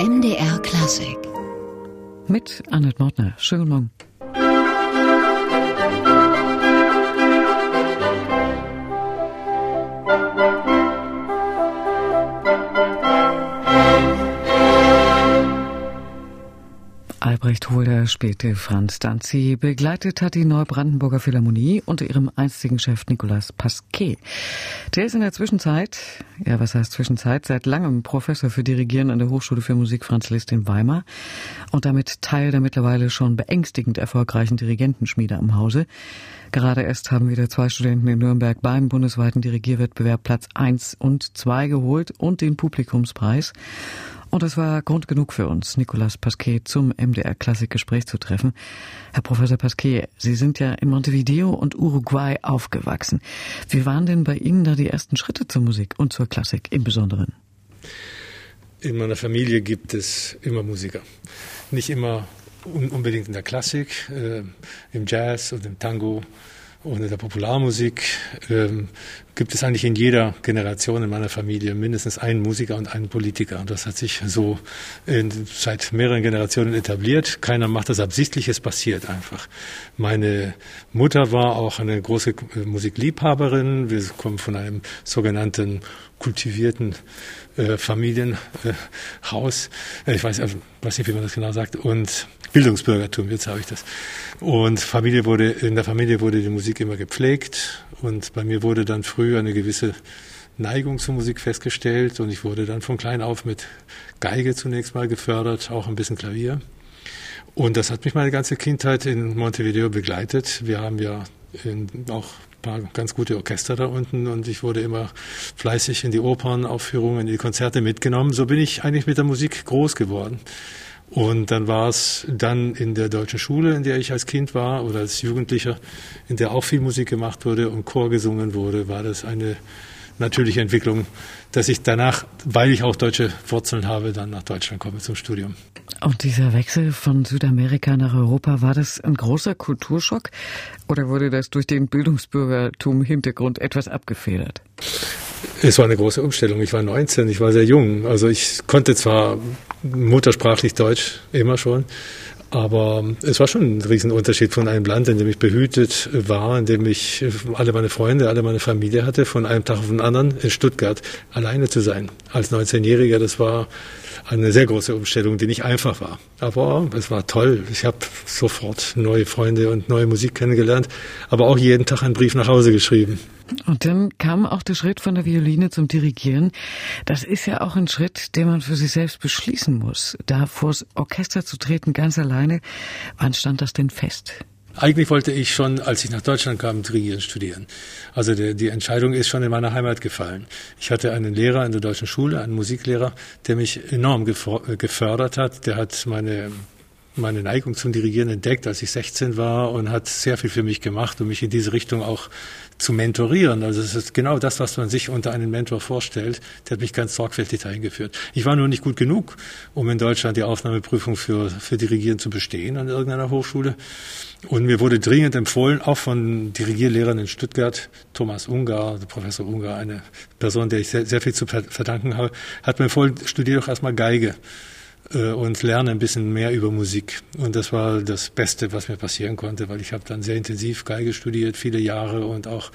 MDR Klassik. Mit Annette Mortner. Schönen Morgen. Albrecht Holder spielte Franz Danzi, begleitet hat die Neubrandenburger Philharmonie unter ihrem einstigen Chef Nicolas Pasquet. Der ist in der Zwischenzeit, ja was heißt Zwischenzeit, seit langem Professor für Dirigieren an der Hochschule für Musik Franz Liszt in Weimar und damit Teil der mittlerweile schon beängstigend erfolgreichen Dirigentenschmiede am Hause. Gerade erst haben wieder zwei Studenten in Nürnberg beim bundesweiten Dirigierwettbewerb Platz 1 und 2 geholt und den Publikumspreis. Und es war Grund genug für uns, Nicolas Pasquet zum MDR Klassikgespräch zu treffen. Herr Professor Pasquet, Sie sind ja in Montevideo und Uruguay aufgewachsen. Wie waren denn bei Ihnen da die ersten Schritte zur Musik und zur Klassik im Besonderen? In meiner Familie gibt es immer Musiker. Nicht immer unbedingt in der Klassik, äh, im Jazz und im Tango und in der Popularmusik ähm, gibt es eigentlich in jeder Generation in meiner Familie mindestens einen Musiker und einen Politiker. Und das hat sich so in, seit mehreren Generationen etabliert. Keiner macht das absichtlich, es passiert einfach. Meine Mutter war auch eine große äh, Musikliebhaberin. Wir kommen von einem sogenannten kultivierten äh, Familienhaus. Äh, ich weiß, weiß nicht, wie man das genau sagt. Und Bildungsbürgertum, jetzt habe ich das. Und Familie wurde, in der Familie wurde die Musik immer gepflegt und bei mir wurde dann früh eine gewisse Neigung zur Musik festgestellt und ich wurde dann von klein auf mit Geige zunächst mal gefördert, auch ein bisschen Klavier. Und das hat mich meine ganze Kindheit in Montevideo begleitet. Wir haben ja in, auch ein paar ganz gute Orchester da unten und ich wurde immer fleißig in die Opernaufführungen, in die Konzerte mitgenommen. So bin ich eigentlich mit der Musik groß geworden. Und dann war es dann in der deutschen Schule, in der ich als Kind war oder als Jugendlicher, in der auch viel Musik gemacht wurde und Chor gesungen wurde, war das eine natürliche Entwicklung, dass ich danach, weil ich auch deutsche Wurzeln habe, dann nach Deutschland komme zum Studium. Und dieser Wechsel von Südamerika nach Europa, war das ein großer Kulturschock oder wurde das durch den Bildungsbürgertum-Hintergrund etwas abgefedert? Es war eine große Umstellung. Ich war 19, ich war sehr jung. Also ich konnte zwar muttersprachlich Deutsch immer schon, aber es war schon ein Riesenunterschied von einem Land, in dem ich behütet war, in dem ich alle meine Freunde, alle meine Familie hatte, von einem Tag auf den anderen in Stuttgart alleine zu sein. Als 19-Jähriger, das war eine sehr große Umstellung, die nicht einfach war. Aber es war toll. Ich habe sofort neue Freunde und neue Musik kennengelernt, aber auch jeden Tag einen Brief nach Hause geschrieben. Und dann kam auch der Schritt von der Violine zum Dirigieren. Das ist ja auch ein Schritt, den man für sich selbst beschließen muss. Da vors Orchester zu treten, ganz alleine. Wann stand das denn fest? Eigentlich wollte ich schon, als ich nach Deutschland kam, Dirigieren studieren. Also die, die, Entscheidung ist schon in meiner Heimat gefallen. Ich hatte einen Lehrer in der deutschen Schule, einen Musiklehrer, der mich enorm gefördert hat. Der hat meine meine Neigung zum Dirigieren entdeckt, als ich 16 war und hat sehr viel für mich gemacht und mich in diese Richtung auch zu mentorieren. Also es ist genau das, was man sich unter einem Mentor vorstellt. Der hat mich ganz sorgfältig dahin geführt. Ich war nur nicht gut genug, um in Deutschland die Aufnahmeprüfung für, für Dirigieren zu bestehen an irgendeiner Hochschule. Und mir wurde dringend empfohlen, auch von Dirigierlehrern in Stuttgart, Thomas Ungar, Professor Ungar, eine Person, der ich sehr, sehr viel zu verdanken habe, hat mir empfohlen, studiere doch erstmal Geige und lerne ein bisschen mehr über Musik. Und das war das Beste, was mir passieren konnte, weil ich habe dann sehr intensiv Geige studiert, viele Jahre und auch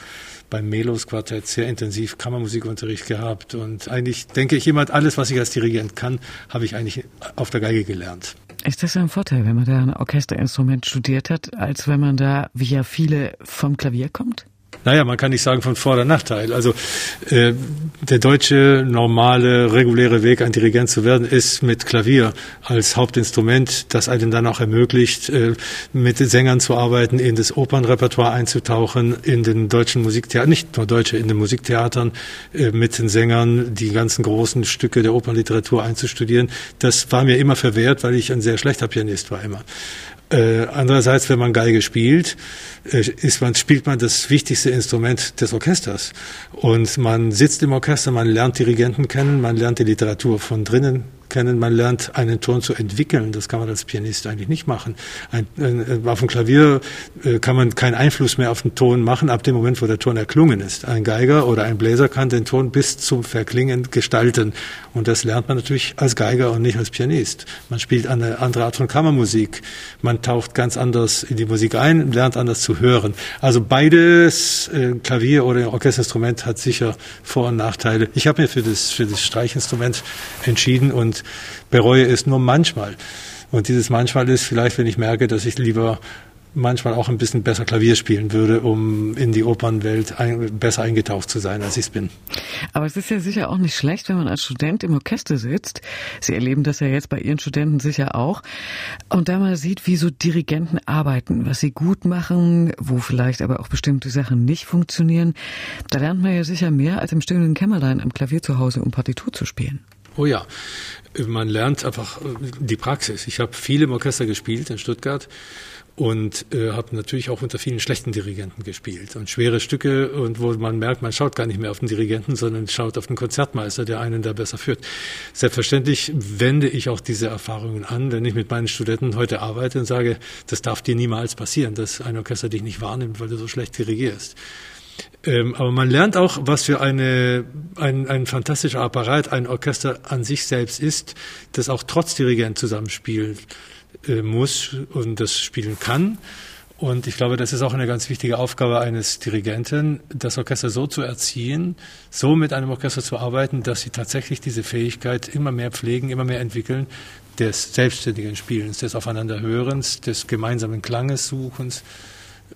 beim Melos Quartett sehr intensiv Kammermusikunterricht gehabt. Und eigentlich denke ich immer, alles, was ich als Dirigent kann, habe ich eigentlich auf der Geige gelernt. Ist das ein Vorteil, wenn man da ein Orchesterinstrument studiert hat, als wenn man da, wie ja viele, vom Klavier kommt? Naja, man kann nicht sagen von Vor- oder Nachteil. Also äh, der deutsche normale, reguläre Weg, ein Dirigent zu werden, ist mit Klavier als Hauptinstrument, das einem dann auch ermöglicht, äh, mit Sängern zu arbeiten, in das Opernrepertoire einzutauchen, in den deutschen Musiktheatern, nicht nur deutsche, in den Musiktheatern äh, mit den Sängern die ganzen großen Stücke der Opernliteratur einzustudieren. Das war mir immer verwehrt, weil ich ein sehr schlechter Pianist war immer. Äh, andererseits, wenn man Geige spielt, äh, ist man, spielt man das wichtigste Instrument des Orchesters. Und man sitzt im Orchester, man lernt Dirigenten kennen, man lernt die Literatur von drinnen kennen. Man lernt einen Ton zu entwickeln. Das kann man als Pianist eigentlich nicht machen. Ein, ein, auf dem Klavier äh, kann man keinen Einfluss mehr auf den Ton machen, ab dem Moment, wo der Ton erklungen ist. Ein Geiger oder ein Bläser kann den Ton bis zum Verklingen gestalten. Und das lernt man natürlich als Geiger und nicht als Pianist. Man spielt eine andere Art von Kammermusik. Man taucht ganz anders in die Musik ein, lernt anders zu hören. Also beides, äh, Klavier oder Orchesterinstrument, hat sicher Vor- und Nachteile. Ich habe mir für das, für das Streichinstrument entschieden und bereue es nur manchmal. Und dieses manchmal ist vielleicht, wenn ich merke, dass ich lieber manchmal auch ein bisschen besser Klavier spielen würde, um in die Opernwelt ein, besser eingetaucht zu sein, als ich es bin. Aber es ist ja sicher auch nicht schlecht, wenn man als Student im Orchester sitzt. Sie erleben das ja jetzt bei Ihren Studenten sicher auch. Und da mal sieht, wie so Dirigenten arbeiten, was sie gut machen, wo vielleicht aber auch bestimmte Sachen nicht funktionieren. Da lernt man ja sicher mehr als im stillen Kämmerlein am Klavier zu Hause, um Partitur zu spielen. Oh ja, man lernt einfach die Praxis. Ich habe viel im Orchester gespielt in Stuttgart und äh, habe natürlich auch unter vielen schlechten Dirigenten gespielt und schwere Stücke und wo man merkt, man schaut gar nicht mehr auf den Dirigenten, sondern schaut auf den Konzertmeister, der einen da besser führt. Selbstverständlich wende ich auch diese Erfahrungen an, wenn ich mit meinen Studenten heute arbeite und sage, das darf dir niemals passieren, dass ein Orchester dich nicht wahrnimmt, weil du so schlecht dirigierst. Ähm, aber man lernt auch, was für eine, ein, ein fantastischer Apparat ein Orchester an sich selbst ist, das auch trotz Dirigent zusammenspielt äh, muss und das spielen kann. Und ich glaube, das ist auch eine ganz wichtige Aufgabe eines Dirigenten, das Orchester so zu erziehen, so mit einem Orchester zu arbeiten, dass sie tatsächlich diese Fähigkeit immer mehr pflegen, immer mehr entwickeln, des selbstständigen Spielens, des Aufeinanderhörens, des gemeinsamen Klanges suchens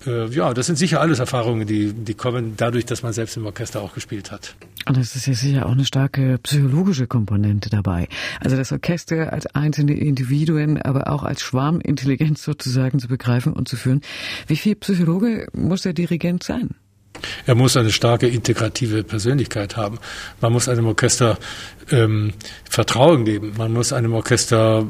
äh, ja, das sind sicher alles Erfahrungen, die, die kommen dadurch, dass man selbst im Orchester auch gespielt hat. Und es ist ja sicher auch eine starke psychologische Komponente dabei. Also das Orchester als einzelne Individuen, aber auch als Schwarmintelligenz sozusagen zu begreifen und zu führen. Wie viel Psychologe muss der Dirigent sein? Er muss eine starke integrative Persönlichkeit haben. Man muss einem Orchester ähm, Vertrauen geben. Man muss einem Orchester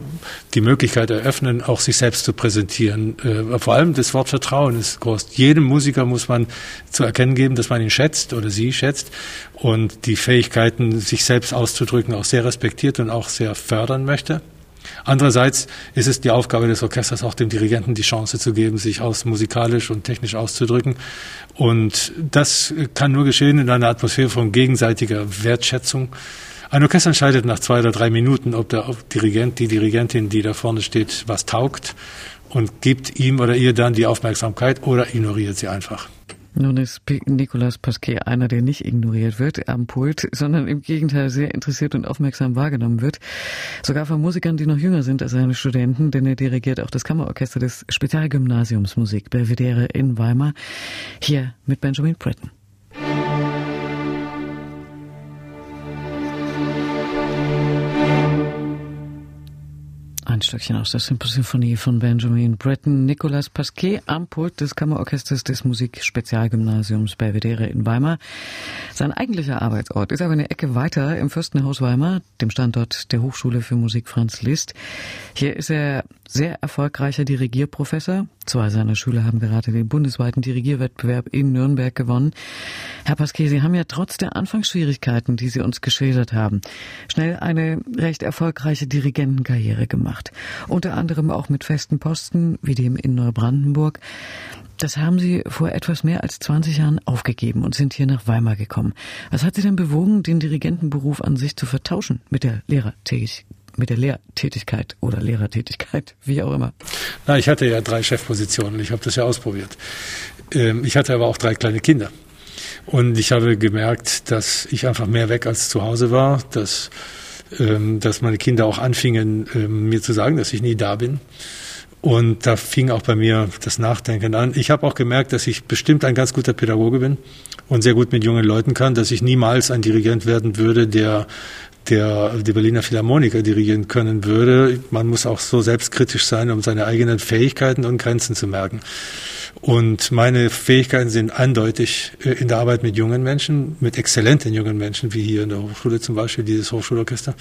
die Möglichkeit eröffnen, auch sich selbst zu präsentieren. Äh, vor allem das Wort Vertrauen ist groß. Jedem Musiker muss man zu erkennen geben, dass man ihn schätzt oder sie schätzt und die Fähigkeiten, sich selbst auszudrücken, auch sehr respektiert und auch sehr fördern möchte. Andererseits ist es die Aufgabe des Orchesters, auch dem Dirigenten die Chance zu geben, sich aus musikalisch und technisch auszudrücken. Und das kann nur geschehen in einer Atmosphäre von gegenseitiger Wertschätzung. Ein Orchester entscheidet nach zwei oder drei Minuten, ob der Dirigent, die Dirigentin, die da vorne steht, was taugt und gibt ihm oder ihr dann die Aufmerksamkeit oder ignoriert sie einfach. Nun ist Nicolas Pasquet einer, der nicht ignoriert wird am Pult, sondern im Gegenteil sehr interessiert und aufmerksam wahrgenommen wird. Sogar von Musikern, die noch jünger sind als seine Studenten, denn er dirigiert auch das Kammerorchester des Spezialgymnasiums Musik Belvedere in Weimar. Hier mit Benjamin Breton. Ein Stückchen aus der Symphonie von Benjamin Breton, Nicolas Pasquet am Pult des Kammerorchesters des Musikspezialgymnasiums Belvedere in Weimar. Sein eigentlicher Arbeitsort ist aber eine Ecke weiter im Fürstenhaus Weimar, dem Standort der Hochschule für Musik Franz Liszt. Hier ist er sehr erfolgreicher Dirigierprofessor. Zwei seiner Schüler haben gerade den bundesweiten Dirigierwettbewerb in Nürnberg gewonnen. Herr Pasquet, Sie haben ja trotz der Anfangsschwierigkeiten, die Sie uns geschildert haben, schnell eine recht erfolgreiche Dirigentenkarriere gemacht. Unter anderem auch mit festen Posten, wie dem in Neubrandenburg. Das haben Sie vor etwas mehr als 20 Jahren aufgegeben und sind hier nach Weimar gekommen. Was hat Sie denn bewogen, den Dirigentenberuf an sich zu vertauschen mit der Lehrertätigkeit? Mit der Lehrtätigkeit oder Lehrertätigkeit, wie auch immer? Na, ich hatte ja drei Chefpositionen. Ich habe das ja ausprobiert. Ähm, ich hatte aber auch drei kleine Kinder. Und ich habe gemerkt, dass ich einfach mehr weg als zu Hause war, dass, ähm, dass meine Kinder auch anfingen, ähm, mir zu sagen, dass ich nie da bin. Und da fing auch bei mir das Nachdenken an. Ich habe auch gemerkt, dass ich bestimmt ein ganz guter Pädagoge bin und sehr gut mit jungen Leuten kann, dass ich niemals ein Dirigent werden würde, der der die Berliner Philharmoniker dirigieren können würde. Man muss auch so selbstkritisch sein, um seine eigenen Fähigkeiten und Grenzen zu merken. Und meine Fähigkeiten sind eindeutig äh, in der Arbeit mit jungen Menschen, mit exzellenten jungen Menschen, wie hier in der Hochschule zum Beispiel, dieses Hochschulorchester.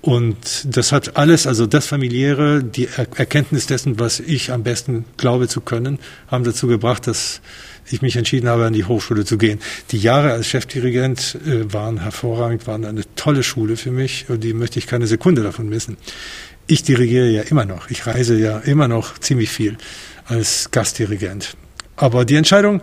Und das hat alles, also das familiäre, die Erkenntnis dessen, was ich am besten glaube zu können, haben dazu gebracht, dass ich mich entschieden habe, an die Hochschule zu gehen. Die Jahre als Chefdirigent äh, waren hervorragend, waren eine tolle Schule für mich und die möchte ich keine Sekunde davon missen. Ich dirigiere ja immer noch. Ich reise ja immer noch ziemlich viel als Gastdirigent. Aber die Entscheidung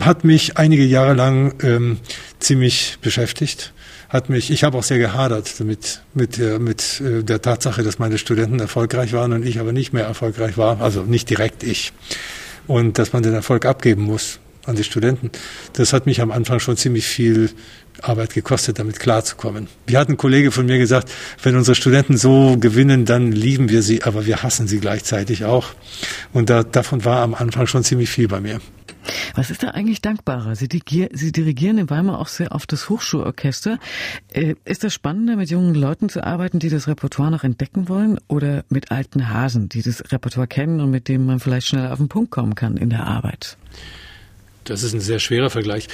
hat mich einige Jahre lang ähm, ziemlich beschäftigt hat mich, ich habe auch sehr gehadert damit, mit, der, mit äh, der Tatsache, dass meine Studenten erfolgreich waren und ich aber nicht mehr erfolgreich war, also nicht direkt ich. Und dass man den Erfolg abgeben muss an die Studenten. Das hat mich am Anfang schon ziemlich viel Arbeit gekostet, damit klarzukommen. Wie hat ein Kollege von mir gesagt, wenn unsere Studenten so gewinnen, dann lieben wir sie, aber wir hassen sie gleichzeitig auch. Und da, davon war am Anfang schon ziemlich viel bei mir. Was ist da eigentlich dankbarer? Sie, Sie dirigieren in Weimar auch sehr oft das Hochschulorchester. Äh, ist das spannender, mit jungen Leuten zu arbeiten, die das Repertoire noch entdecken wollen, oder mit alten Hasen, die das Repertoire kennen und mit denen man vielleicht schneller auf den Punkt kommen kann in der Arbeit? Das ist ein sehr schwerer Vergleich.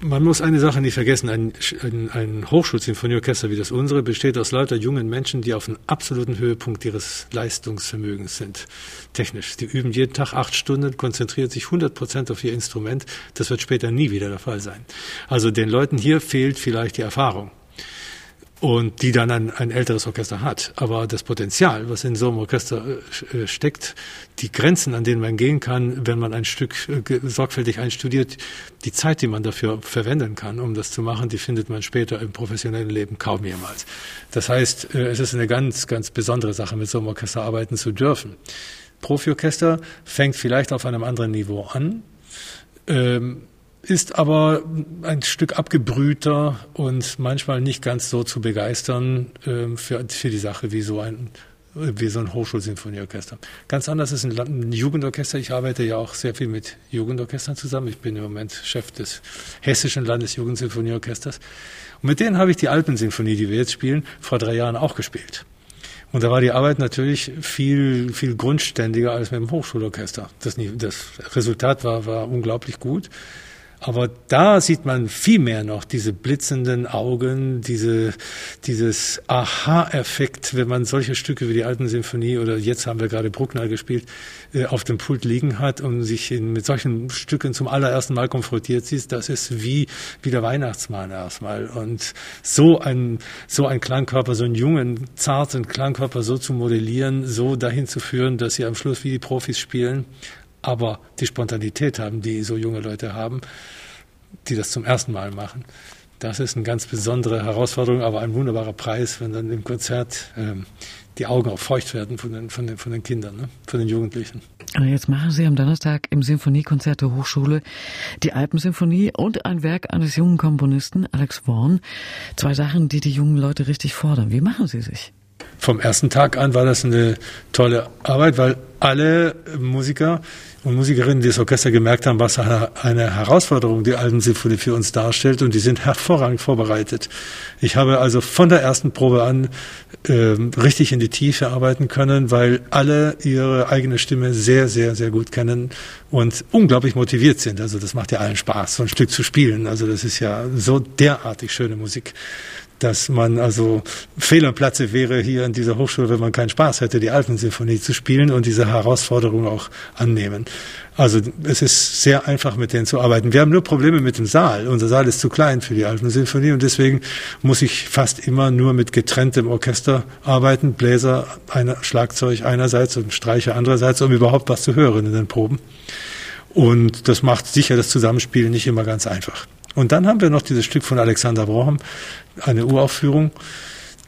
Man muss eine Sache nicht vergessen. Ein, ein, ein Hochschulsinfonieorchester wie das unsere besteht aus lauter jungen Menschen, die auf einem absoluten Höhepunkt ihres Leistungsvermögens sind. Technisch. Die üben jeden Tag acht Stunden, konzentrieren sich 100 Prozent auf ihr Instrument. Das wird später nie wieder der Fall sein. Also den Leuten hier fehlt vielleicht die Erfahrung und die dann ein, ein älteres Orchester hat. Aber das Potenzial, was in so einem Orchester äh, äh steckt, die Grenzen, an denen man gehen kann, wenn man ein Stück äh, sorgfältig einstudiert, die Zeit, die man dafür verwenden kann, um das zu machen, die findet man später im professionellen Leben kaum jemals. Das heißt, äh, es ist eine ganz, ganz besondere Sache, mit so einem Orchester arbeiten zu dürfen. Profiorchester fängt vielleicht auf einem anderen Niveau an. Ähm, ist aber ein Stück abgebrühter und manchmal nicht ganz so zu begeistern äh, für, für die Sache wie so ein wie so ein Hochschulsinfonieorchester. Ganz anders ist ein, ein, Jugendorchester. Ich arbeite ja auch sehr viel mit Jugendorchestern zusammen. Ich bin im Moment Chef des Hessischen Landesjugendsinfonieorchesters. Und mit denen habe ich die Alpensinfonie, die wir jetzt spielen, vor drei Jahren auch gespielt. Und da war die Arbeit natürlich viel, viel grundständiger als mit dem Hochschulorchester. Das, das Resultat war, war unglaublich gut. Aber da sieht man viel mehr noch diese blitzenden Augen, diese, dieses Aha-Effekt, wenn man solche Stücke wie die alten Symphonie oder jetzt haben wir gerade Bruckner gespielt, äh, auf dem Pult liegen hat und sich in, mit solchen Stücken zum allerersten Mal konfrontiert sieht. Das ist wie, wie der Weihnachtsmann erstmal. Und so ein, so ein Klangkörper, so einen jungen, zarten Klangkörper so zu modellieren, so dahin zu führen, dass sie am Schluss wie die Profis spielen, aber die Spontanität haben, die so junge Leute haben, die das zum ersten Mal machen. Das ist eine ganz besondere Herausforderung, aber ein wunderbarer Preis, wenn dann im Konzert ähm, die Augen auch feucht werden von den, von den, von den Kindern, ne? von den Jugendlichen. Jetzt machen Sie am Donnerstag im Sinfoniekonzert der Hochschule die Alpensymphonie und ein Werk eines jungen Komponisten, Alex Vaughan. Zwei Sachen, die die jungen Leute richtig fordern. Wie machen Sie sich? Vom ersten Tag an war das eine tolle Arbeit, weil alle Musiker und Musikerinnen, die das Orchester gemerkt haben, was eine Herausforderung die Alpensymphonie für uns darstellt und die sind hervorragend vorbereitet. Ich habe also von der ersten Probe an äh, richtig in die Tiefe arbeiten können, weil alle ihre eigene Stimme sehr, sehr, sehr gut kennen und unglaublich motiviert sind. Also das macht ja allen Spaß, so ein Stück zu spielen. Also das ist ja so derartig schöne Musik dass man also Fehlerplatze wäre hier an dieser Hochschule, wenn man keinen Spaß hätte, die Alpensinfonie zu spielen und diese Herausforderung auch annehmen. Also es ist sehr einfach, mit denen zu arbeiten. Wir haben nur Probleme mit dem Saal. Unser Saal ist zu klein für die Alpensinfonie und deswegen muss ich fast immer nur mit getrenntem Orchester arbeiten, Bläser, einer, Schlagzeug einerseits und Streicher andererseits, um überhaupt was zu hören in den Proben. Und das macht sicher das Zusammenspiel nicht immer ganz einfach. Und dann haben wir noch dieses Stück von Alexander Broham, eine Uraufführung,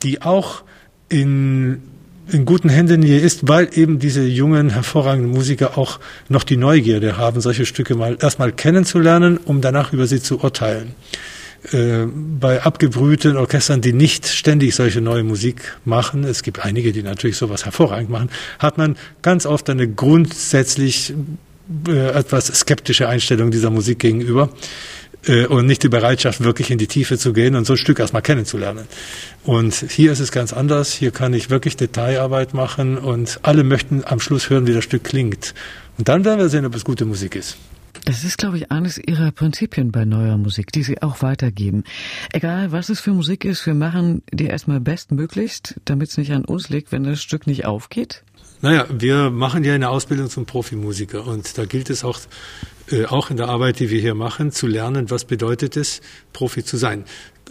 die auch in, in guten Händen hier ist, weil eben diese jungen, hervorragenden Musiker auch noch die Neugierde haben, solche Stücke mal erstmal kennenzulernen, um danach über sie zu urteilen. Äh, bei abgebrühten Orchestern, die nicht ständig solche neue Musik machen, es gibt einige, die natürlich sowas hervorragend machen, hat man ganz oft eine grundsätzlich äh, etwas skeptische Einstellung dieser Musik gegenüber äh, und nicht die Bereitschaft, wirklich in die Tiefe zu gehen und so ein Stück erstmal kennenzulernen. Und hier ist es ganz anders. Hier kann ich wirklich Detailarbeit machen und alle möchten am Schluss hören, wie das Stück klingt. Und dann werden wir sehen, ob es gute Musik ist. Das ist, glaube ich, eines Ihrer Prinzipien bei neuer Musik, die Sie auch weitergeben. Egal, was es für Musik ist, wir machen die erstmal bestmöglichst, damit es nicht an uns liegt, wenn das Stück nicht aufgeht. Naja, wir machen ja eine Ausbildung zum Profimusiker und da gilt es auch äh, auch in der Arbeit, die wir hier machen, zu lernen, was bedeutet es, Profi zu sein.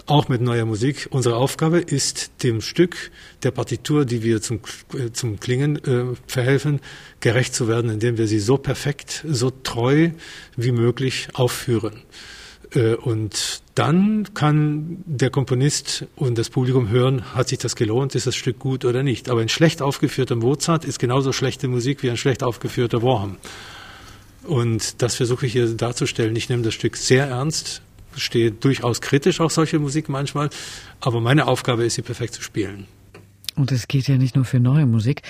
Auch mit neuer Musik. Unsere Aufgabe ist, dem Stück der Partitur, die wir zum, äh, zum Klingen äh, verhelfen, gerecht zu werden, indem wir sie so perfekt, so treu wie möglich aufführen. Äh, und dann kann der Komponist und das Publikum hören, hat sich das gelohnt, ist das Stück gut oder nicht. Aber ein schlecht aufgeführter Mozart ist genauso schlechte Musik wie ein schlecht aufgeführter Warham. Und das versuche ich hier darzustellen. Ich nehme das Stück sehr ernst, stehe durchaus kritisch auf solche Musik manchmal, aber meine Aufgabe ist, sie perfekt zu spielen. Und es geht ja nicht nur für neue Musik.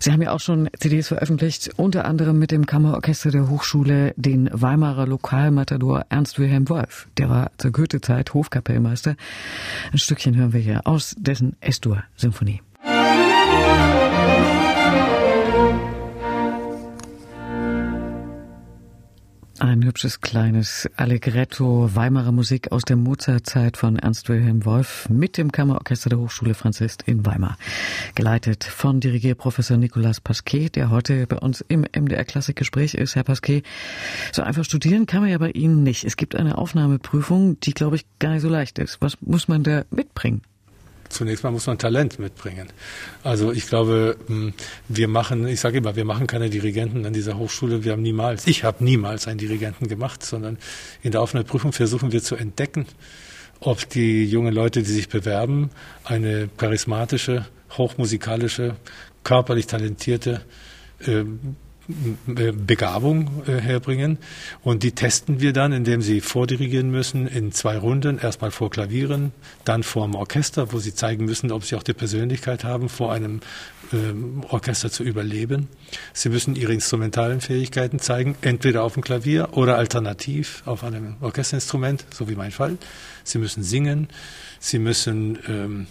Sie haben ja auch schon CDs veröffentlicht, unter anderem mit dem Kammerorchester der Hochschule, den Weimarer Lokalmatador Ernst Wilhelm Wolf. Der war zur Goethe-Zeit Hofkapellmeister. Ein Stückchen hören wir hier aus dessen Estur-Symphonie. Ein hübsches kleines Allegretto Weimarer Musik aus der Mozartzeit von Ernst Wilhelm Wolf mit dem Kammerorchester der Hochschule Franzist in Weimar. Geleitet von Dirigierprofessor Nicolas Pasquet, der heute bei uns im MDR Klassikgespräch ist. Herr Pasquet, so einfach studieren kann man ja bei Ihnen nicht. Es gibt eine Aufnahmeprüfung, die, glaube ich, gar nicht so leicht ist. Was muss man da mitbringen? Zunächst mal muss man Talent mitbringen. Also ich glaube, hm, wir machen, ich sage immer, wir machen keine Dirigenten an dieser Hochschule. Wir haben niemals, ich habe niemals einen Dirigenten gemacht, sondern in der offenen Prüfung versuchen wir zu entdecken, ob die jungen Leute, die sich bewerben, eine charismatische, hochmusikalische, körperlich talentierte äh, Begabung äh, herbringen. Und die testen wir dann, indem sie vordirigieren müssen in zwei Runden. Erstmal vor Klavieren, dann vor dem Orchester, wo sie zeigen müssen, ob sie auch die Persönlichkeit haben, vor einem ähm, Orchester zu überleben. Sie müssen ihre instrumentalen Fähigkeiten zeigen, entweder auf dem Klavier oder alternativ auf einem Orchesterinstrument, so wie mein Fall. Sie müssen singen, sie müssen ähm,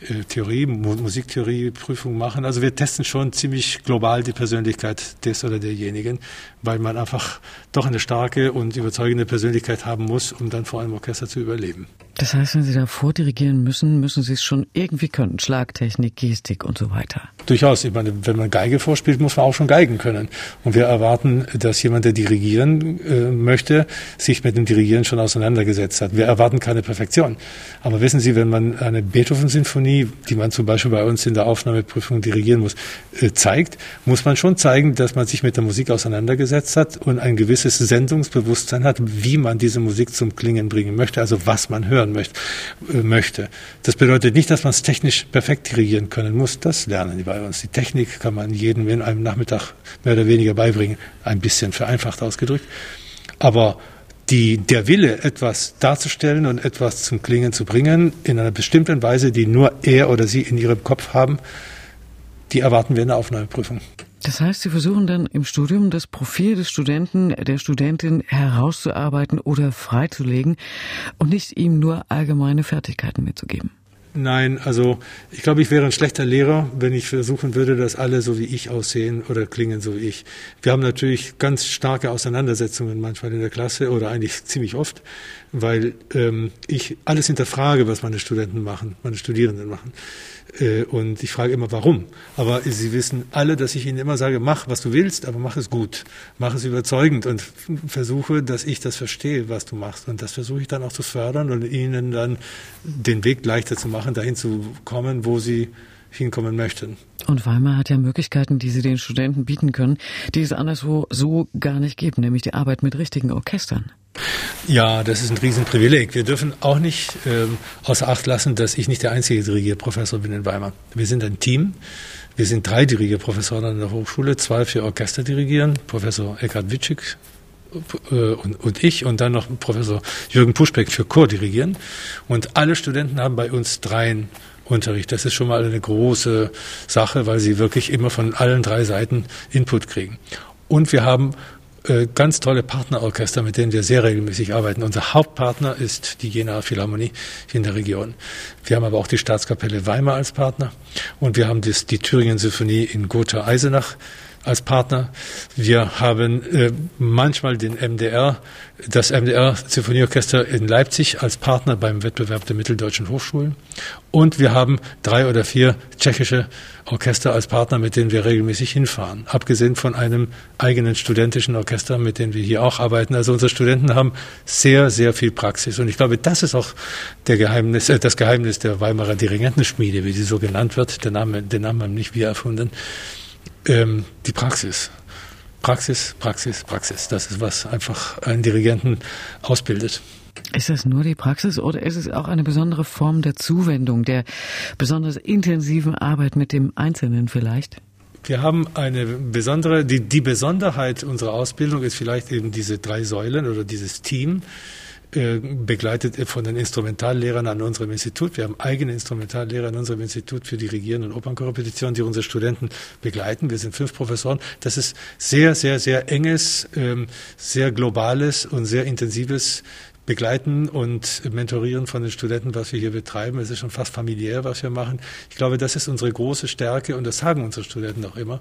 äh, Theorie, Musiktheorieprüfung machen. Also wir testen schon ziemlich global die Persönlichkeit des oder derjenigen, weil man einfach doch eine starke und überzeugende Persönlichkeit haben muss, um dann vor einem Orchester zu überleben. Das heißt, wenn Sie da vordirigieren müssen, müssen Sie es schon irgendwie können. Schlagtechnik, Gestik und so weiter. Durchaus. Ich meine, wenn man Geige vorspielt, muss man auch schon Geigen können. Und wir erwarten, dass jemand, der dirigieren äh, möchte, sich mit dem Dirigieren schon auseinandergesetzt hat. Wir erwarten keine Perfektion. Aber wissen Sie, wenn man eine Beethoven-Sinfonie, die man zum Beispiel bei uns in der Aufnahmeprüfung dirigieren muss, äh, zeigt, muss man schon zeigen, dass man sich mit der Musik auseinandergesetzt hat und ein gewisses Sendungsbewusstsein hat, wie man diese Musik zum Klingen bringen möchte, also was man hören möchte. Äh, möchte. Das bedeutet nicht, dass man es technisch perfekt dirigieren können muss. Das lernen die bei uns. Die Technik kann man jedem in einem Nachmittag mehr oder weniger beibringen, ein bisschen vereinfacht ausgedrückt. Aber die, der Wille, etwas darzustellen und etwas zum Klingen zu bringen, in einer bestimmten Weise, die nur er oder sie in ihrem Kopf haben, die erwarten wir in der Aufnahmeprüfung. Das heißt, Sie versuchen dann im Studium das Profil des Studenten, der Studentin herauszuarbeiten oder freizulegen und nicht ihm nur allgemeine Fertigkeiten mitzugeben. Nein, also ich glaube, ich wäre ein schlechter Lehrer, wenn ich versuchen würde, dass alle so wie ich aussehen oder klingen so wie ich. Wir haben natürlich ganz starke Auseinandersetzungen manchmal in der Klasse oder eigentlich ziemlich oft, weil ähm, ich alles hinterfrage, was meine Studenten machen, meine Studierenden machen. Äh, und ich frage immer, warum. Aber Sie wissen alle, dass ich Ihnen immer sage, mach, was du willst, aber mach es gut. Mach es überzeugend und versuche, dass ich das verstehe, was du machst. Und das versuche ich dann auch zu fördern und Ihnen dann den Weg leichter zu machen, dahin zu kommen, wo Sie hinkommen möchten. Und Weimar hat ja Möglichkeiten, die sie den Studenten bieten können, die es anderswo so gar nicht gibt, nämlich die Arbeit mit richtigen Orchestern. Ja, das ist ein Riesenprivileg. Wir dürfen auch nicht ähm, außer Acht lassen, dass ich nicht der einzige Dirigierprofessor bin in Weimar. Wir sind ein Team. Wir sind drei Dirigierprofessoren an der Hochschule, zwei für Orchester dirigieren, Professor Eckhard Witschig äh, und, und ich und dann noch Professor Jürgen Puschbeck für Chor dirigieren. Und alle Studenten haben bei uns dreien Unterricht. Das ist schon mal eine große Sache, weil sie wirklich immer von allen drei Seiten Input kriegen. Und wir haben äh, ganz tolle Partnerorchester, mit denen wir sehr regelmäßig arbeiten. Unser Hauptpartner ist die Jena Philharmonie in der Region. Wir haben aber auch die Staatskapelle Weimar als Partner und wir haben das, die Thüringen Symphonie in Gotha-Eisenach als Partner. Wir haben äh, manchmal den MDR, das MDR Symphonieorchester in Leipzig als Partner beim Wettbewerb der mitteldeutschen Hochschulen. Und wir haben drei oder vier tschechische Orchester als Partner, mit denen wir regelmäßig hinfahren. Abgesehen von einem eigenen studentischen Orchester, mit dem wir hier auch arbeiten. Also unsere Studenten haben sehr, sehr viel Praxis. Und ich glaube, das ist auch der Geheimnis, äh, das Geheimnis der Weimarer Dirigentenschmiede, wie sie so genannt wird. Der Name, den Namen haben nicht wir erfunden. Ähm, die Praxis. Praxis, Praxis, Praxis. Das ist, was einfach einen Dirigenten ausbildet. Ist das nur die Praxis oder ist es auch eine besondere Form der Zuwendung, der besonders intensiven Arbeit mit dem Einzelnen vielleicht? Wir haben eine besondere, die, die Besonderheit unserer Ausbildung ist vielleicht eben diese drei Säulen oder dieses Team, begleitet von den Instrumentallehrern an unserem Institut. Wir haben eigene Instrumentallehrer an unserem Institut für Dirigieren und Opernkorrepetition, die unsere Studenten begleiten. Wir sind fünf Professoren. Das ist sehr, sehr, sehr enges, ähm, sehr globales und sehr intensives Begleiten und Mentorieren von den Studenten, was wir hier betreiben. Es ist schon fast familiär, was wir machen. Ich glaube, das ist unsere große Stärke und das sagen unsere Studenten auch immer,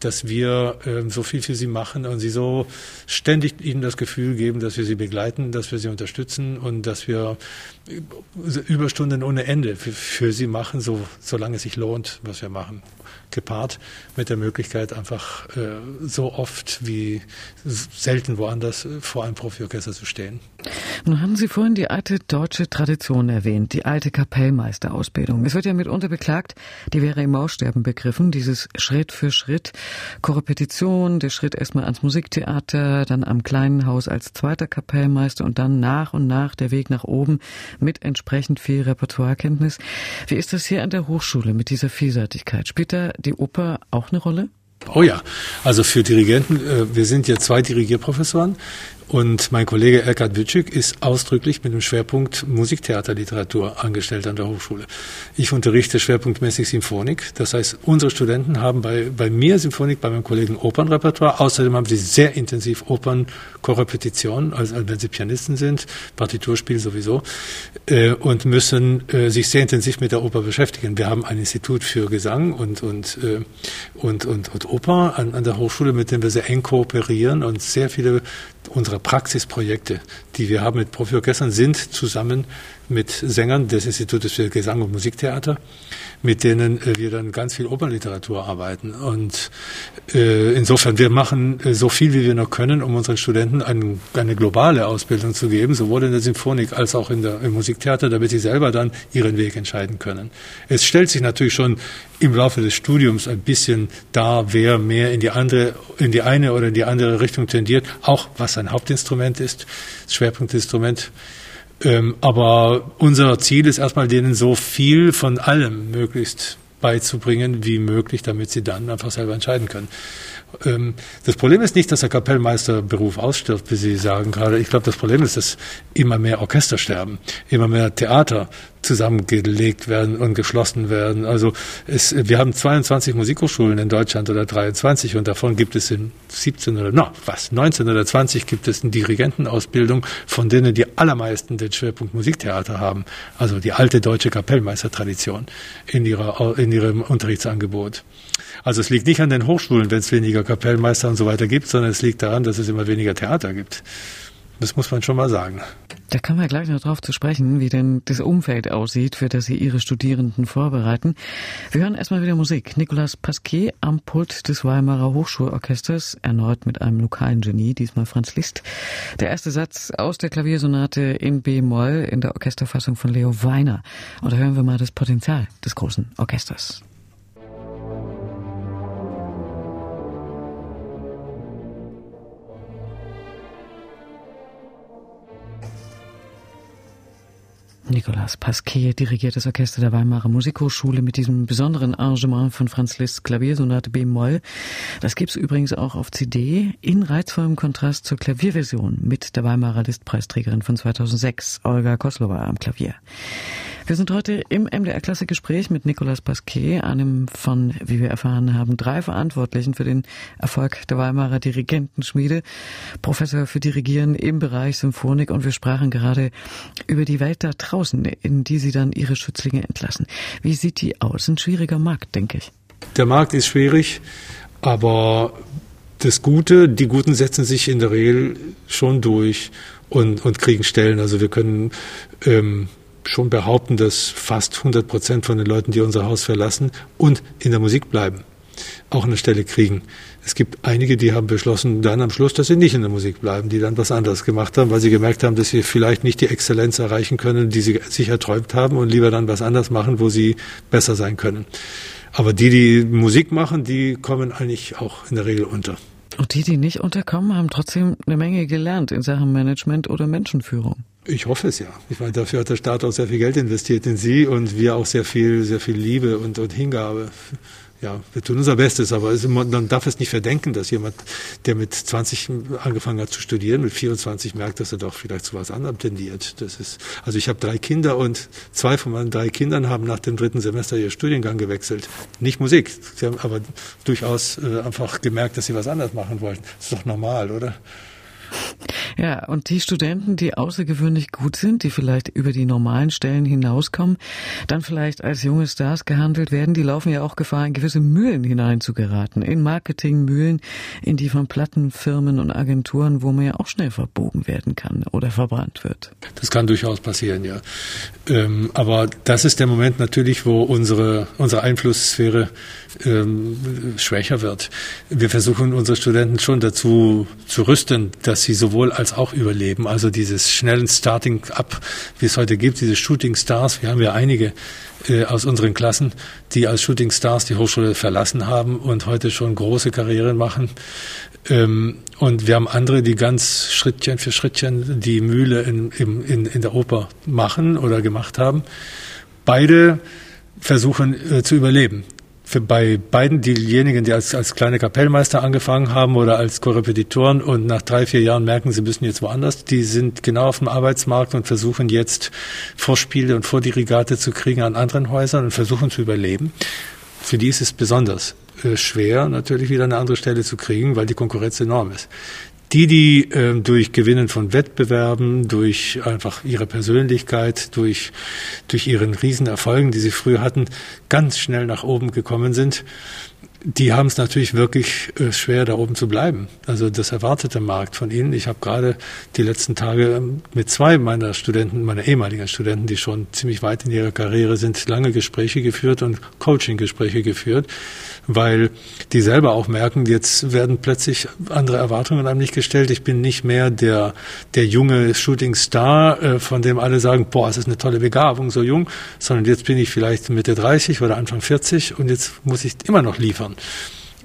dass wir äh, so viel für sie machen und sie so ständig ihnen das Gefühl geben, dass wir sie begleiten, dass wir sie unterstützen und dass wir Überstunden ohne Ende für, für sie machen, so, solange es sich lohnt, was wir machen gepaart mit der Möglichkeit, einfach äh, so oft wie selten woanders vor einem Profiorchester zu stehen. Nun haben Sie vorhin die alte deutsche Tradition erwähnt, die alte Kapellmeisterausbildung. Es wird ja mitunter beklagt, die wäre im Aussterben begriffen, dieses Schritt für Schritt, Korrepetition, der Schritt erstmal ans Musiktheater, dann am kleinen Haus als zweiter Kapellmeister und dann nach und nach der Weg nach oben mit entsprechend viel Repertoirekenntnis. Wie ist das hier an der Hochschule mit dieser Vielseitigkeit? Spielt da die Oper auch eine Rolle? Oh ja, also für Dirigenten, äh, wir sind ja zwei Dirigierprofessoren. Und mein Kollege Erkard Witschik ist ausdrücklich mit dem Schwerpunkt Musiktheaterliteratur angestellt an der Hochschule. Ich unterrichte schwerpunktmäßig Symphonik. Das heißt, unsere Studenten haben bei, bei mir Symphonik, bei meinem Kollegen Opernrepertoire. Außerdem haben sie sehr intensiv Opernkorrepetition, also wenn sie Pianisten sind, Partiturspiel sowieso, äh, und müssen äh, sich sehr intensiv mit der Oper beschäftigen. Wir haben ein Institut für Gesang und, und, äh, und, und, und Oper an, an der Hochschule, mit dem wir sehr eng kooperieren und sehr viele unserer Praxisprojekte, die wir haben mit Profiorchestern, sind zusammen mit Sängern des Institutes für Gesang und Musiktheater, mit denen äh, wir dann ganz viel Opernliteratur arbeiten. Und äh, insofern, wir machen äh, so viel, wie wir noch können, um unseren Studenten ein, eine globale Ausbildung zu geben, sowohl in der Symphonik als auch in der, im Musiktheater, damit sie selber dann ihren Weg entscheiden können. Es stellt sich natürlich schon im Laufe des Studiums ein bisschen dar, wer mehr in die andere, in die eine oder in die andere Richtung tendiert, auch was sein Hauptinstrument ist, das Schwerpunktinstrument. Ähm, aber unser Ziel ist erstmal, denen so viel von allem möglichst beizubringen wie möglich, damit sie dann einfach selber entscheiden können. Ähm, das Problem ist nicht, dass der Kapellmeisterberuf ausstirbt, wie Sie sagen gerade. Ich glaube, das Problem ist, dass immer mehr Orchester sterben, immer mehr Theater zusammengelegt werden und geschlossen werden. Also es, wir haben 22 Musikhochschulen in Deutschland oder 23 und davon gibt es in 17 oder no, was 19 oder 20 gibt es eine Dirigentenausbildung, von denen die allermeisten den Schwerpunkt Musiktheater haben. Also die alte deutsche Kapellmeistertradition in ihrer in ihrem Unterrichtsangebot. Also es liegt nicht an den Hochschulen, wenn es weniger Kapellmeister und so weiter gibt, sondern es liegt daran, dass es immer weniger Theater gibt. Das muss man schon mal sagen. Da kann man gleich noch drauf zu sprechen, wie denn das Umfeld aussieht, für das Sie Ihre Studierenden vorbereiten. Wir hören erstmal wieder Musik. Nicolas Pasquet am Pult des Weimarer Hochschulorchesters, erneut mit einem lokalen Genie, diesmal Franz Liszt. Der erste Satz aus der Klaviersonate in B-Moll in der Orchesterfassung von Leo Weiner. Und da hören wir mal das Potenzial des großen Orchesters. Nicolas Pasquier dirigiert das Orchester der Weimarer Musikhochschule mit diesem besonderen Arrangement von Franz Liszt Klaviersonate B-Moll. Das gibt's übrigens auch auf CD in reizvollem Kontrast zur Klavierversion mit der Weimarer Liszt-Preisträgerin von 2006, Olga Koslova am Klavier. Wir sind heute im MDR Klasse Gespräch mit Nicolas Pasquet, einem von, wie wir erfahren haben, drei Verantwortlichen für den Erfolg der Weimarer Dirigentenschmiede, Professor für Dirigieren im Bereich Symphonik und wir sprachen gerade über die Welt da draußen, in die Sie dann Ihre Schützlinge entlassen. Wie sieht die aus? Ein schwieriger Markt, denke ich. Der Markt ist schwierig Aber das Gute, die Guten setzen sich in der Regel schon durch und, und kriegen Stellen. Also wir können ähm, schon behaupten, dass fast 100 Prozent von den Leuten, die unser Haus verlassen und in der Musik bleiben, auch eine Stelle kriegen. Es gibt einige, die haben beschlossen dann am Schluss, dass sie nicht in der Musik bleiben, die dann was anderes gemacht haben, weil sie gemerkt haben, dass sie vielleicht nicht die Exzellenz erreichen können, die sie sich erträumt haben und lieber dann was anderes machen, wo sie besser sein können. Aber die, die Musik machen, die kommen eigentlich auch in der Regel unter. Und die, die nicht unterkommen, haben trotzdem eine Menge gelernt in Sachen Management oder Menschenführung. Ich hoffe es ja. Ich meine, dafür hat der Staat auch sehr viel Geld investiert in Sie und wir auch sehr viel, sehr viel Liebe und, und Hingabe ja, wir tun unser Bestes, aber es, man darf es nicht verdenken, dass jemand, der mit 20 angefangen hat zu studieren, mit 24 merkt, dass er doch vielleicht zu was anderem tendiert. Das ist, also ich habe drei Kinder und zwei von meinen drei Kindern haben nach dem dritten Semester ihr Studiengang gewechselt. Nicht Musik, sie haben aber durchaus äh, einfach gemerkt, dass sie was anderes machen wollten. Das ist doch normal, oder? Ja, und die Studenten, die außergewöhnlich gut sind, die vielleicht über die normalen Stellen hinauskommen, dann vielleicht als junge Stars gehandelt werden, die laufen ja auch Gefahr, in gewisse Mühlen hineinzugeraten, in Marketingmühlen, in die von Plattenfirmen und Agenturen, wo man ja auch schnell verbogen werden kann oder verbrannt wird. Das kann durchaus passieren, ja. Ähm, aber das ist der Moment natürlich, wo unsere, unsere Einflusssphäre ähm, schwächer wird. Wir versuchen unsere Studenten schon dazu zu rüsten, dass sie sowohl als auch überleben. Also dieses schnellen Starting-up, wie es heute gibt, diese Shooting Stars. Wir haben ja einige äh, aus unseren Klassen, die als Shooting Stars die Hochschule verlassen haben und heute schon große Karrieren machen. Ähm, und wir haben andere, die ganz Schrittchen für Schrittchen die Mühle in, in, in der Oper machen oder gemacht haben. Beide versuchen äh, zu überleben für bei beiden diejenigen, die als, als kleine Kapellmeister angefangen haben oder als Korrepetitoren und nach drei, vier Jahren merken, sie müssen jetzt woanders, die sind genau auf dem Arbeitsmarkt und versuchen jetzt Vorspiele und Vordirigate zu kriegen an anderen Häusern und versuchen zu überleben. Für die ist es besonders äh, schwer, natürlich wieder eine andere Stelle zu kriegen, weil die Konkurrenz enorm ist. Die, die äh, durch Gewinnen von Wettbewerben, durch einfach ihre Persönlichkeit, durch, durch ihren Riesenerfolgen, die sie früher hatten, ganz schnell nach oben gekommen sind, die haben es natürlich wirklich äh, schwer, da oben zu bleiben. Also das erwartet der Markt von ihnen. Ich habe gerade die letzten Tage ähm, mit zwei meiner Studenten, meiner ehemaligen Studenten, die schon ziemlich weit in ihrer Karriere sind, lange Gespräche geführt und Coaching-Gespräche geführt, weil die selber auch merken, jetzt werden plötzlich andere Erwartungen an mich gestellt. Ich bin nicht mehr der, der junge Shooting-Star, äh, von dem alle sagen, boah, es ist eine tolle Begabung, so jung, sondern jetzt bin ich vielleicht Mitte 30 oder Anfang 40 und jetzt muss ich immer noch liefern.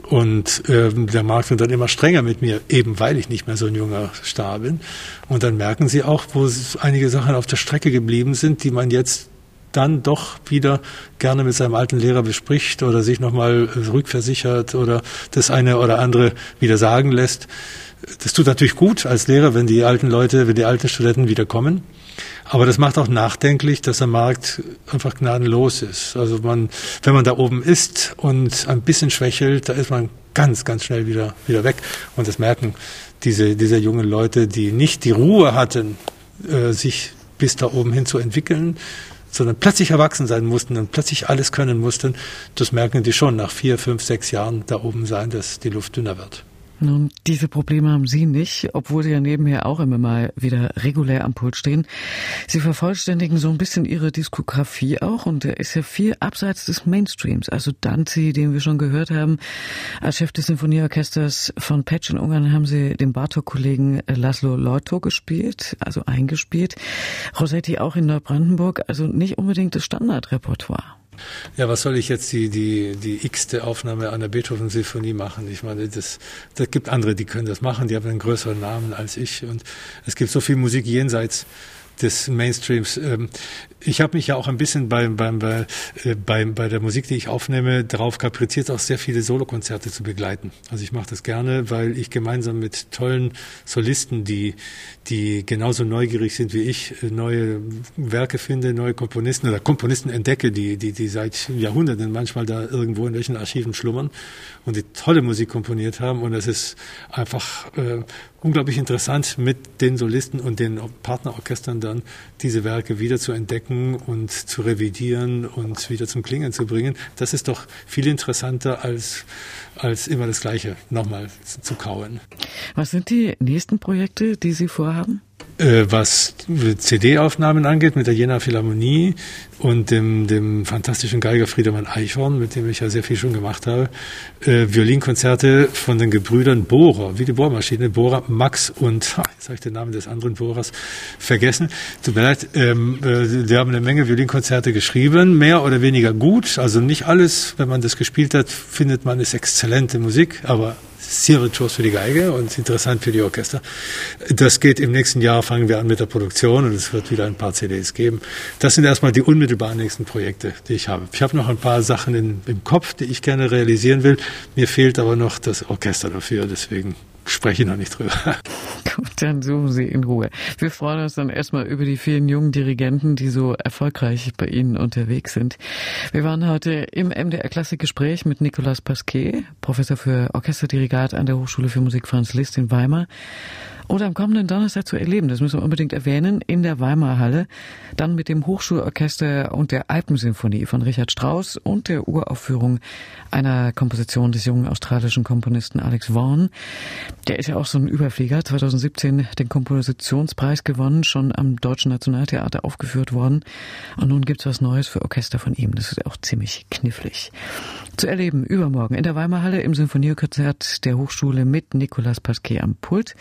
Und ähm, der Markt wird dann immer strenger mit mir, eben weil ich nicht mehr so ein junger Star bin. Und dann merken sie auch, wo einige Sachen auf der Strecke geblieben sind, die man jetzt dann doch wieder gerne mit seinem alten Lehrer bespricht oder sich nochmal rückversichert oder das eine oder andere wieder sagen lässt. Das tut natürlich gut als Lehrer, wenn die alten Leute, wenn die alten Studenten wieder kommen. Aber das macht auch nachdenklich, dass der Markt einfach gnadenlos ist. Also man, wenn man da oben ist und ein bisschen schwächelt, da ist man ganz, ganz schnell wieder, wieder weg. Und das merken diese, diese jungen Leute, die nicht die Ruhe hatten, äh, sich bis da oben hin zu entwickeln, sondern plötzlich erwachsen sein mussten und plötzlich alles können mussten. Das merken die schon nach vier, fünf, sechs Jahren da oben sein, dass die Luft dünner wird. Nun, diese Probleme haben Sie nicht, obwohl Sie ja nebenher auch immer mal wieder regulär am Pult stehen. Sie vervollständigen so ein bisschen Ihre Diskografie auch und der ist ja viel abseits des Mainstreams. Also Danzi, den wir schon gehört haben, als Chef des Sinfonieorchesters von Petsch in Ungarn haben Sie den Bartok-Kollegen Laszlo Leuto gespielt, also eingespielt. Rossetti auch in Neubrandenburg, also nicht unbedingt das Standardrepertoire. Ja, was soll ich jetzt die, die, die x-te Aufnahme einer Beethoven-Sinfonie machen? Ich meine, das, das gibt andere, die können das machen, die haben einen größeren Namen als ich. Und es gibt so viel Musik jenseits des Mainstreams. Ähm, ich habe mich ja auch ein bisschen beim, beim, bei, äh, beim, bei der Musik, die ich aufnehme, darauf kapriziert, auch sehr viele Solokonzerte zu begleiten. Also ich mache das gerne, weil ich gemeinsam mit tollen Solisten, die, die genauso neugierig sind wie ich, äh, neue Werke finde, neue Komponisten oder Komponisten entdecke, die, die, die seit Jahrhunderten manchmal da irgendwo in welchen Archiven schlummern und die tolle Musik komponiert haben. Und es ist einfach äh, unglaublich interessant, mit den Solisten und den Partnerorchestern da dann diese Werke wieder zu entdecken und zu revidieren und wieder zum Klingen zu bringen. Das ist doch viel interessanter als, als immer das Gleiche nochmal zu kauen. Was sind die nächsten Projekte, die Sie vorhaben? Äh, was CD-Aufnahmen angeht mit der Jena Philharmonie und dem, dem fantastischen Geiger Friedemann Eichhorn, mit dem ich ja sehr viel schon gemacht habe, äh, Violinkonzerte von den Gebrüdern Bohrer, wie die Bohrmaschine, Bohrer, Max und, jetzt habe ich den Namen des anderen Bohrers vergessen, tut mir leid, ähm, äh, die haben eine Menge Violinkonzerte geschrieben, mehr oder weniger gut, also nicht alles, wenn man das gespielt hat, findet man es exzellente Musik, aber virtuos für die Geige und interessant für die Orchester. Das geht im nächsten Jahr, fangen wir an mit der Produktion und es wird wieder ein paar CDs geben. Das sind erstmal die unmittelbar nächsten Projekte, die ich habe. Ich habe noch ein paar Sachen in, im Kopf, die ich gerne realisieren will. Mir fehlt aber noch das Orchester dafür, deswegen spreche ich noch nicht drüber. Gut, dann suchen Sie in Ruhe. Wir freuen uns dann erstmal über die vielen jungen Dirigenten, die so erfolgreich bei Ihnen unterwegs sind. Wir waren heute im MDR Klassikgespräch mit Nicolas Pasquet, Professor für Orchesterdirigat an der Hochschule für Musik Franz Liszt in Weimar. Und am kommenden Donnerstag zu erleben, das müssen wir unbedingt erwähnen, in der Weimarer Halle, dann mit dem Hochschulorchester und der Alpensinfonie von Richard Strauss und der Uraufführung einer Komposition des jungen australischen Komponisten Alex Vaughan. Der ist ja auch so ein Überflieger, 2017 den Kompositionspreis gewonnen, schon am Deutschen Nationaltheater aufgeführt worden. Und nun gibt's was Neues für Orchester von ihm. Das ist auch ziemlich knifflig. Zu erleben übermorgen in der Weimarer Halle im Sinfoniekonzert der Hochschule mit Nicolas Pasquet am Pult.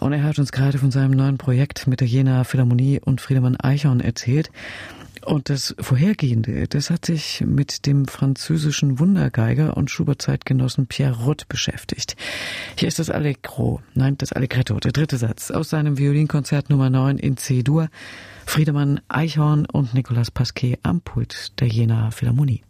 Und er hat uns gerade von seinem neuen Projekt mit der Jena Philharmonie und Friedemann Eichhorn erzählt. Und das Vorhergehende, das hat sich mit dem französischen Wundergeiger und Schubert-Zeitgenossen Pierre Roth beschäftigt. Hier ist das Allegro, nein, das Allegretto, der dritte Satz aus seinem Violinkonzert Nummer 9 in C-Dur. Friedemann Eichhorn und Nicolas Pasquet am Pult der Jena Philharmonie.